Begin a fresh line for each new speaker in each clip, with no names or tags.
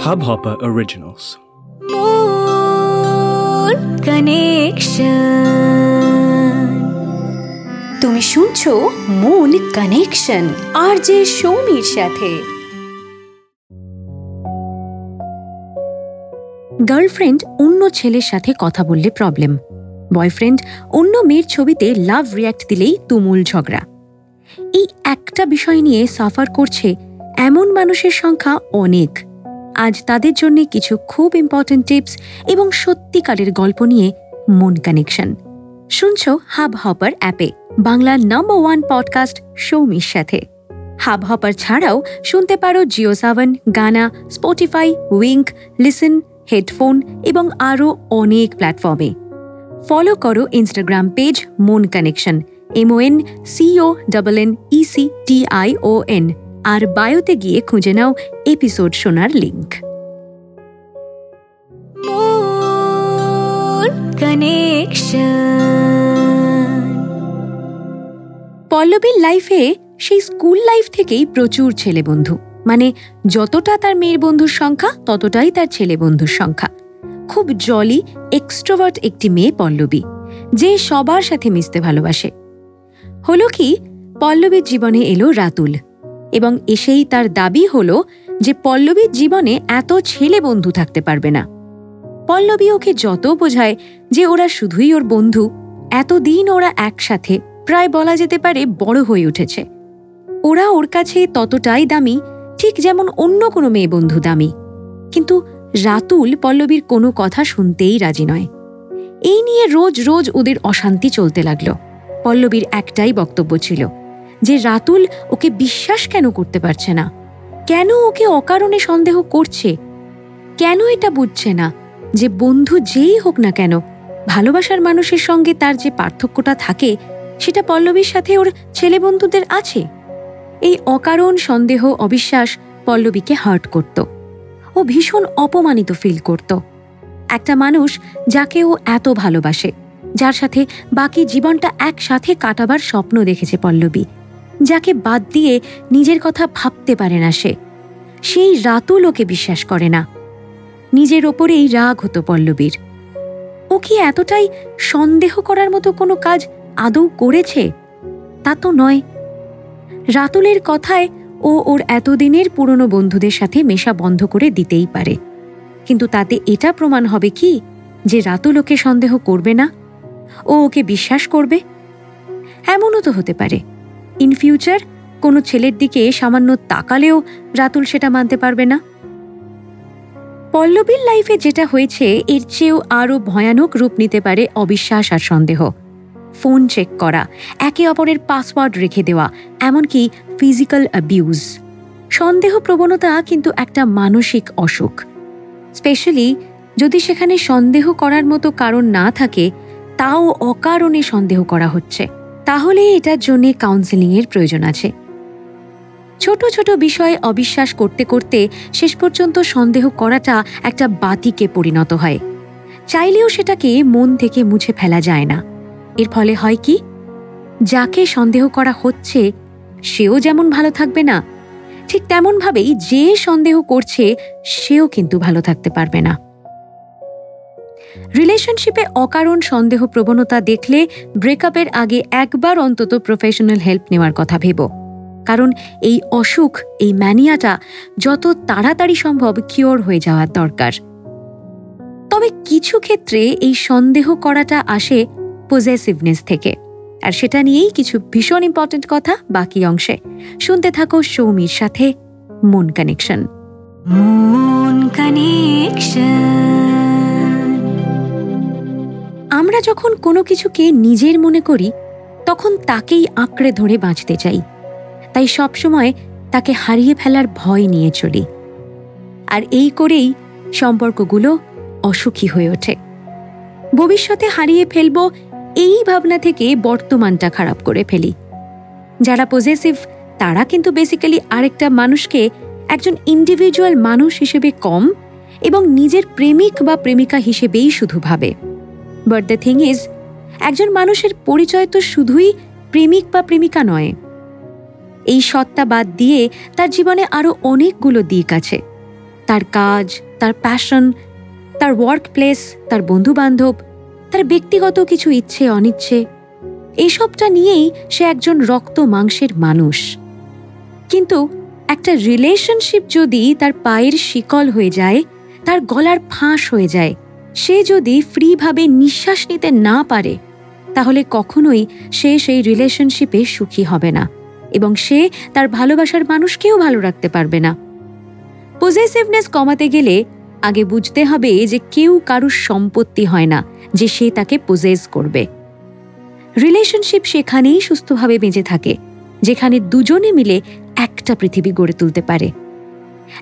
Hubhopper Originals.
Moon Connection. তুমি শুনছো moon connection আর যে সৌমির সাথে গার্লফ্রেন্ড অন্য ছেলের সাথে কথা বললে প্রবলেম বয়ফ্রেন্ড অন্য মেয়ের ছবিতে লাভ রিয়াক্ট দিলেই তুমুল ঝগড়া এই একটা বিষয় নিয়ে সাফার করছে এমন মানুষের সংখ্যা অনেক। আজ তাদের জন্য কিছু খুব ইম্পর্ট্যান্ট টিপস এবং সত্যিকারের গল্প নিয়ে মন কানেকশন শুনছ হাব হপার অ্যাপে, বাংলার নাম্বার ওয়ান পডকাস্ট সৌমির সাথে। হাব হপার ছাড়াও শুনতে পারো Jio Saavn Gaana Spotify Wynk listen headphone এবং আরও অনেক প্ল্যাটফর্মে ফলো করো Instagram page Mon connection M O N C O double N E C T I O N আর বায়োতে গিয়ে খুঁজে নাও এপিসোড শোনার লিঙ্ক পল্লবীর লাইফে সেই স্কুল লাইফ থেকেই প্রচুর ছেলে বন্ধু। মানে যতটা তার মেয়ের বন্ধুর সংখ্যা ততটাই তার ছেলে বন্ধুর সংখ্যা। খুব জলি এক্সট্রোভার্ট একটি মেয়ে পল্লবী যে সবার সাথে মিশতে ভালোবাসে। হলো কি পল্লবীর জীবনে এলো রাতুল। এবং এসেই তার দাবি হল যে পল্লবীর জীবনে এত ছেলে বন্ধু থাকতে পারবে না। পল্লবী ওকে যত বোঝায় যে ওরা শুধুই ওর বন্ধু, এতদিন ওরা একসাথে প্রায় বলা যেতে পারে বড় হয়ে উঠেছে। ওরা ওর কাছে ততটাই দামি, ঠিক যেমন অন্য কোনো মেয়ে বন্ধু দামি। কিন্তু রাতুল পল্লবীর কোনো কথা শুনতেই রাজি নয়। এই নিয়ে রোজ রোজ ওদের অশান্তি চলতে লাগল। পল্লবীর একটাই বক্তব্য ছিল যে রাতুল ওকে বিশ্বাস কেন করতে পারছে না? কেন ওকে অকারণে সন্দেহ করছে? কেন এটা বুঝছে না যে বন্ধু যেই হোক না কেন, ভালোবাসার মানুষের সঙ্গে তার যে পার্থক্যটা থাকে, সেটা পল্লবীর সাথে ওর ছেলে বন্ধুদের আছে? এই অকারণ, সন্দেহ, অবিশ্বাস পল্লবীকে হার্ট করত। ও ভীষণ অপমানিত ফিল করত। একটা মানুষ যাকে ও এত ভালোবাসে, যার সাথে বাকি জীবনটা একসাথে কাটাবার স্বপ্ন দেখেছে পল্লবী। যাকে বাদ দিয়ে নিজের কথা ভাবতে পারে না সে। সেই রাতুল ওকে বিশ্বাস করে না। নিজের ওপরেই রাগ হতো পল্লবীর। ও কি এতটাই সন্দেহ করার মতো কোনো কাজ আদৌ করেছে? তা তো নয়। রাতুলের কথায় ও ওর এতদিনের পুরনো বন্ধুদের সাথে মেশা বন্ধ করে দিতেই পারে। কিন্তু তাতে এটা প্রমাণ হবে কি, যে রাতুল ওকে সন্দেহ করবে না? ও ওকে বিশ্বাস করবে? এমনও তো হতে পারে। ইন ফিউচার কোনো ছেলের দিকে সামান্য তাকালেও রাতুল সেটা মানতে পারবে না। পল্লবীর লাইফে যেটা হয়েছে, এর চেয়েও আরও ভয়ানক রূপ নিতে পারে অবিশ্বাস আর সন্দেহ। ফোন চেক করা, একে অপরের পাসওয়ার্ড রেখে দেওয়া, এমনকি ফিজিক্যাল অ্যাবিউজ। সন্দেহ প্রবণতা কিন্তু একটা মানসিক অসুখ। স্পেশালি যদি সেখানে সন্দেহ করার মতো কারণ না থাকে, তাও অকারণে সন্দেহ করা হচ্ছে। তাহলে এটার জন্য কাউন্সেলিংয়ের প্রয়োজন আছে। ছোট ছোট বিষয়ে অবিশ্বাস করতে করতে শেষ পর্যন্ত সন্দেহ করাটা একটা বাতিকে পরিণত হয়। চাইলেও সেটাকে মন থেকে মুছে ফেলা যায় না। এর ফলে হয় কি? যাকে সন্দেহ করা হচ্ছে, সেও যেমন ভালো থাকবে না, ঠিক তেমনভাবেই যে সন্দেহ করছে, সেও কিন্তু ভালো থাকতে পারবে না। রিলেশনশিপে অকারণ সন্দেহ প্রবণতা দেখলে ব্রেকআপের আগে একবার অন্তত প্রফেশনাল হেল্প নেওয়ার কথা ভেব। কারণ এই অসুখ, এই ম্যানিয়াটা যত তাড়াতাড়ি সম্ভব কিওর হয়ে যাওয়ার দরকার। তবে কিছু ক্ষেত্রে এই সন্দেহ করাটা আসে পজেসিভনেস থেকে। আর সেটা নিয়েই কিছু ভীষণ ইম্পর্টেন্ট কথা বাকি অংশে। শুনতে থাকো সৌমির সাথে মন কানেকশন মন কানেকশন আমরা যখন কোনো কিছুকে নিজের মনে করি, তখন তাকেই আঁকড়ে ধরে বাঁচতে চাই। তাই সবসময় তাকে হারিয়ে ফেলার ভয় নিয়ে চলি। আর এই করেই সম্পর্কগুলো অসুখী হয়ে ওঠে। ভবিষ্যতে হারিয়ে ফেলব এই ভাবনা থেকে বর্তমানটা খারাপ করে ফেলি। যারা পজেসিভ তারা কিন্তু বেসিক্যালি আরেকটা মানুষকে একজন ইন্ডিভিজুয়াল মানুষ হিসেবে কম এবং নিজের প্রেমিক বা প্রেমিকা হিসেবেই শুধু ভাবে। বাট দ্য থিং ইজ একজন মানুষের পরিচয় তো শুধুই প্রেমিক বা প্রেমিকা নয়। এই সত্তা বাদ দিয়ে তার জীবনে আরও অনেকগুলো দিক আছে। তার কাজ, তার প্যাশন তার ওয়ার্ক প্লেস তার বন্ধুবান্ধব, তার ব্যক্তিগত কিছু ইচ্ছে, অনিচ্ছে, এইসবটা নিয়েই সে একজন রক্ত মাংসের মানুষ। কিন্তু একটা রিলেশনশিপ যদি তার পায়ের শিকল হয়ে যায়, তার গলার ফাঁস হয়ে যায় সে যদি ফ্রিভাবে নিঃশ্বাস নিতে না পারে, তাহলে কখনোই সে সেই রিলেশনশিপে সুখী হবে না এবং সে তার ভালোবাসার মানুষকেও ভালো রাখতে পারবে না। পজেসিভনেস কমাতে গেলে আগে বুঝতে হবে যে কেউ কারুর সম্পত্তি হয় না, যে সে তাকে পজেস করবে। রিলেশনশিপ সেখানেই সুস্থভাবে বেঁচে থাকে, যেখানে দুজনে মিলে একটা পৃথিবী গড়ে তুলতে পারে।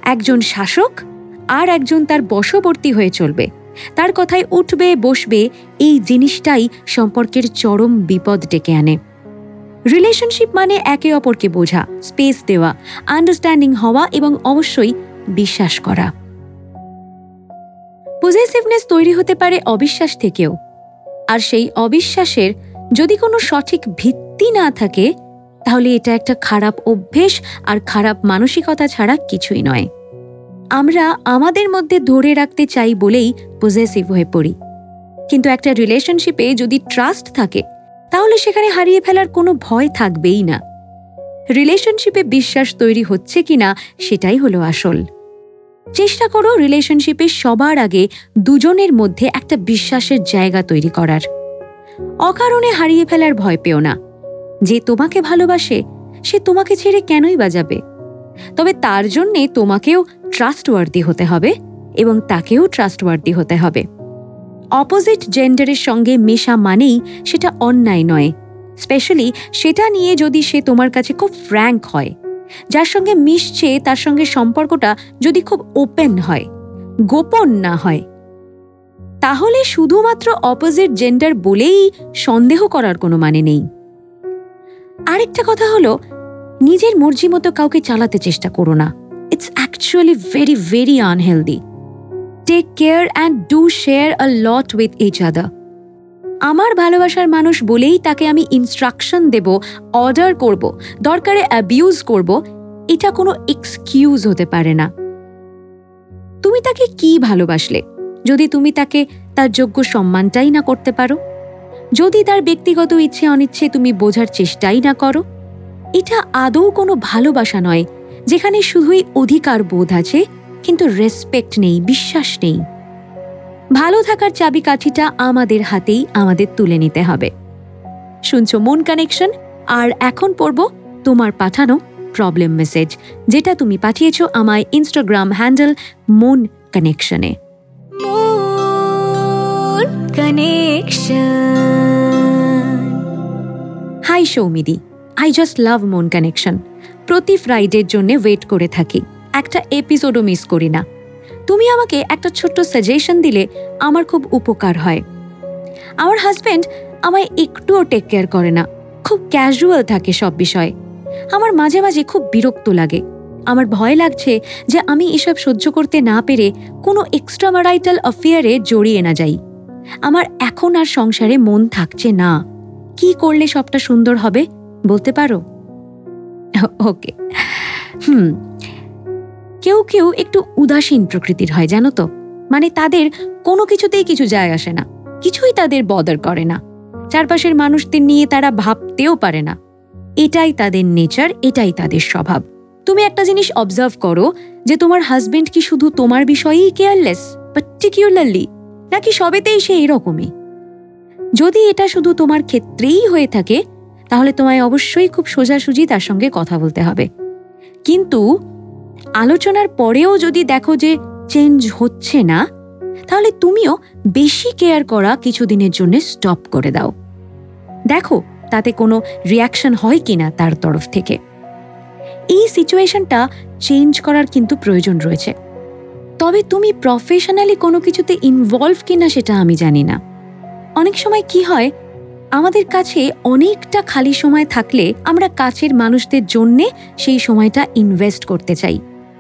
একজন শাসক আর একজন তার বশবর্তী হয়ে চলবে। তার কথায় উঠবে, বসবে, এই জিনিসটাই সম্পর্কের চরম বিপদ ডেকে আনে। রিলেশনশিপ মানে একে অপরকে বোঝা স্পেস দেওয়া আন্ডারস্ট্যান্ডিং হওয়া এবং অবশ্যই বিশ্বাস করা। পজেসিভনেস তৈরি হতে পারে অবিশ্বাস থেকেও। আর সেই অবিশ্বাসের যদি কোনো সঠিক ভিত্তি না থাকে, তাহলে এটা একটা খারাপ অভ্যেস আর খারাপ মানসিকতা ছাড়া কিছুই নয়। আমরা আমাদের মধ্যে ধরে রাখতে চাই বলেই পজেসিভ হয়ে পড়ি। কিন্তু একটা রিলেশনশিপে যদি ট্রাস্ট থাকে, তাহলে সেখানে হারিয়ে ফেলার কোনো ভয় থাকবেই না। রিলেশনশিপে বিশ্বাস তৈরি হচ্ছে কিনা, সেটাই হলো আসল। চেষ্টা করো রিলেশনশিপে সবার আগে দুজনের মধ্যে একটা বিশ্বাসের জায়গা তৈরি করার। অকারণে হারিয়ে ফেলার ভয় পেও না। যে তোমাকে ভালোবাসে, সে তোমাকে ছেড়ে কেনই বাজাবে তবে তার জন্যে তোমাকেও ট্রাস্টওয়ার্দি হতে হবে এবং তাকেও ট্রাস্টওয়ার্দি হতে হবে। অপোজিট জেন্ডারের সঙ্গে মেশা মানেই সেটা অন্যায় নয়। স্পেশালি সেটা নিয়ে যদি সে তোমার কাছে খুব ফ্র্যাঙ্ক হয়, যার সঙ্গে মিশছে, তার সঙ্গে সম্পর্কটা যদি খুব ওপেন হয়, গোপন না হয়, তাহলে শুধুমাত্র অপোজিট জেন্ডার বলেই সন্দেহ করার কোনো মানে নেই। আরেকটা কথা হলো নিজের মর্জি মতো কাউকে চালাতে চেষ্টা করো না। It's actually very very unhealthy take care and do share a lot with each other আমার ভালোবাসার মানুষ বলেই তাকে আমি ইনস্ট্রাকশন দেব অর্ডার করব, দরকারে অ্যাবিউজ করব, এটা কোনো এক্সকিউজ হতে পারে না। তুমি তাকে কি ভালোবাসলে? যদি তুমি তাকে তার যোগ্য সম্মানটাই না করতে পারো? যদি তার ব্যক্তিগত ইচ্ছে অনিচ্ছে তুমি বোঝার চেষ্টাই না করো? এটা আদৌ কোনো ভালোবাসা নয় যেখানে শুধুই অধিকার বোধ আছে কিন্তু রেসপেক্ট নেই বিশ্বাস নেই। ভালো থাকার চাবিকাঠিটা আমাদের হাতেই আমাদের তুলে নিতে হবে। শুনছ মন কানেকশন আর এখন পড়ব তোমার পাঠানো প্রবলেম মেসেজ যেটা তুমি পাঠিয়েছ আমায় ইনস্টাগ্রাম হ্যান্ডেল মন কানেকশনে hi সৌমিদি I just love Mon connection প্রতি ফ্রাইডের জন্য ওয়েট করে থাকি। একটা এপিসোডও মিস করি না। তুমি আমাকে একটা ছোট্ট সাজেশন দিলে আমার খুব উপকার হয়। আমার হাজব্যান্ড আমায় একটুও টেক কেয়ার করে না। খুব ক্যাজুয়াল থাকে সব বিষয়ে। আমার মাঝে মাঝে খুব বিরক্ত লাগে। আমার ভয় লাগছে যে আমি এসব সহ্য করতে না পেরে কোনো এক্সট্রামারাইটাল অফেয়ারে জড়িয়ে না যাই। আমার এখন আর সংসারে মন থাকছে না। কি করলে সবটা সুন্দর হবে? বলতে পারো? ওকে। হুম। কেউ কেউ একটু উদাসীন প্রকৃতির হয়, জানো তো? মানে তাদের কোনো কিছুতেই কিছু যায় আসে না। কিছুই তাদের বদর করে না। চারপাশের মানুষদের নিয়ে তারা ভাবতেও পারে না। এটাই তাদের নেচার, এটাই তাদের স্বভাব। তুমি একটা জিনিস অবজার্ভ করো যে তোমার হাজবেন্ড কি শুধু তোমার বিষয়েই কেয়ারলেস পার্টিকুলারলি নাকি সবেতেই সে এরকমই? যদি এটা শুধু তোমার ক্ষেত্রেই হয়ে থাকে তাহলে তোমায় অবশ্যই খুব সোজাসুজি তার সঙ্গে কথা বলতে হবে। কিন্তু আলোচনার পরেও যদি দেখো যে চেঞ্জ হচ্ছে না, তাহলে তুমিও বেশি কেয়ার করা কিছুদিনের জন্য স্টপ করে দাও। দেখো তাতে কোনো রিয়াকশন হয় কিনা তার তরফ থেকে। এই সিচুয়েশনটা চেঞ্জ করার কিন্তু প্রয়োজন রয়েছে। তবে তুমি প্রফেশনালি কোনো কিছুতে ইনভলভ কিনা সেটা আমি জানি না। অনেক সময় কি হয় আমাদের কাছে অনেকটা খালি সময় থাকলে আমরা কাছের মানুষদের জন্যে সেই সময়টা ইনভেস্ট করতে চাই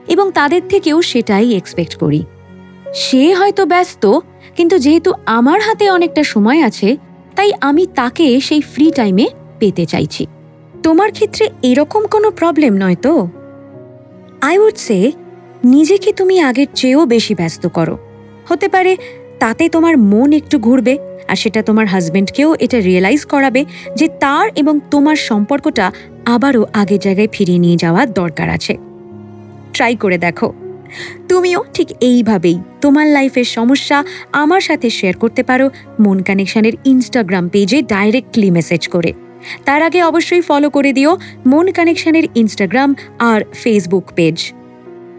এবং তাদের থেকেও সেটাই এক্সপেক্ট করি। সে হয়তো ব্যস্ত, কিন্তু যেহেতু আমার হাতে অনেকটা সময় আছে, তাই আমি তাকে সেই ফ্রি টাইমে পেতে চাইছি। তোমার ক্ষেত্রে এরকম কোনো প্রবলেম নয় তো? আই উড সে নিজেকে তুমি আগের চেয়েও বেশি ব্যস্ত করো। হতে পারে তাতে তোমার মন একটু ঘুরবে আর সেটা তোমার হাজব্যান্ডকেও এটা রিয়েলাইজ করাবে যে তার এবং তোমার সম্পর্কটা আবারও আগের জায়গায় ফিরিয়ে নিয়ে যাওয়ার দরকার আছে। ট্রাই করে দেখো। তুমিও ঠিক এইভাবেই তোমার লাইফের সমস্যা আমার সাথে শেয়ার করতে পারো মন কানেকশনের ইনস্টাগ্রাম পেজে ডাইরেক্টলি মেসেজ করে। তার আগে অবশ্যই ফলো করে দিও মন কানেকশনের ইনস্টাগ্রাম আর ফেসবুক পেজ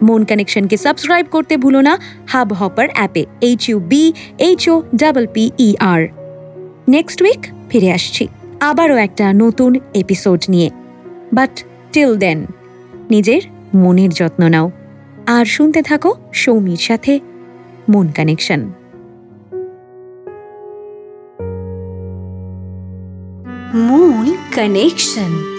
মন কানেকশনকে সাবস্ক্রাইব করতে ভুলো না। হাব হপার অ্যাপে H U B H O double P E R next week ফিরে আসছি। আবারও একটা নতুন এপিসোড নিয়ে। বাট টিল দেন নিজের মনের যত্ন নাও। আর শুনতে থাকো সৌমির সাথে মন কানেকশন
মন কানেকশন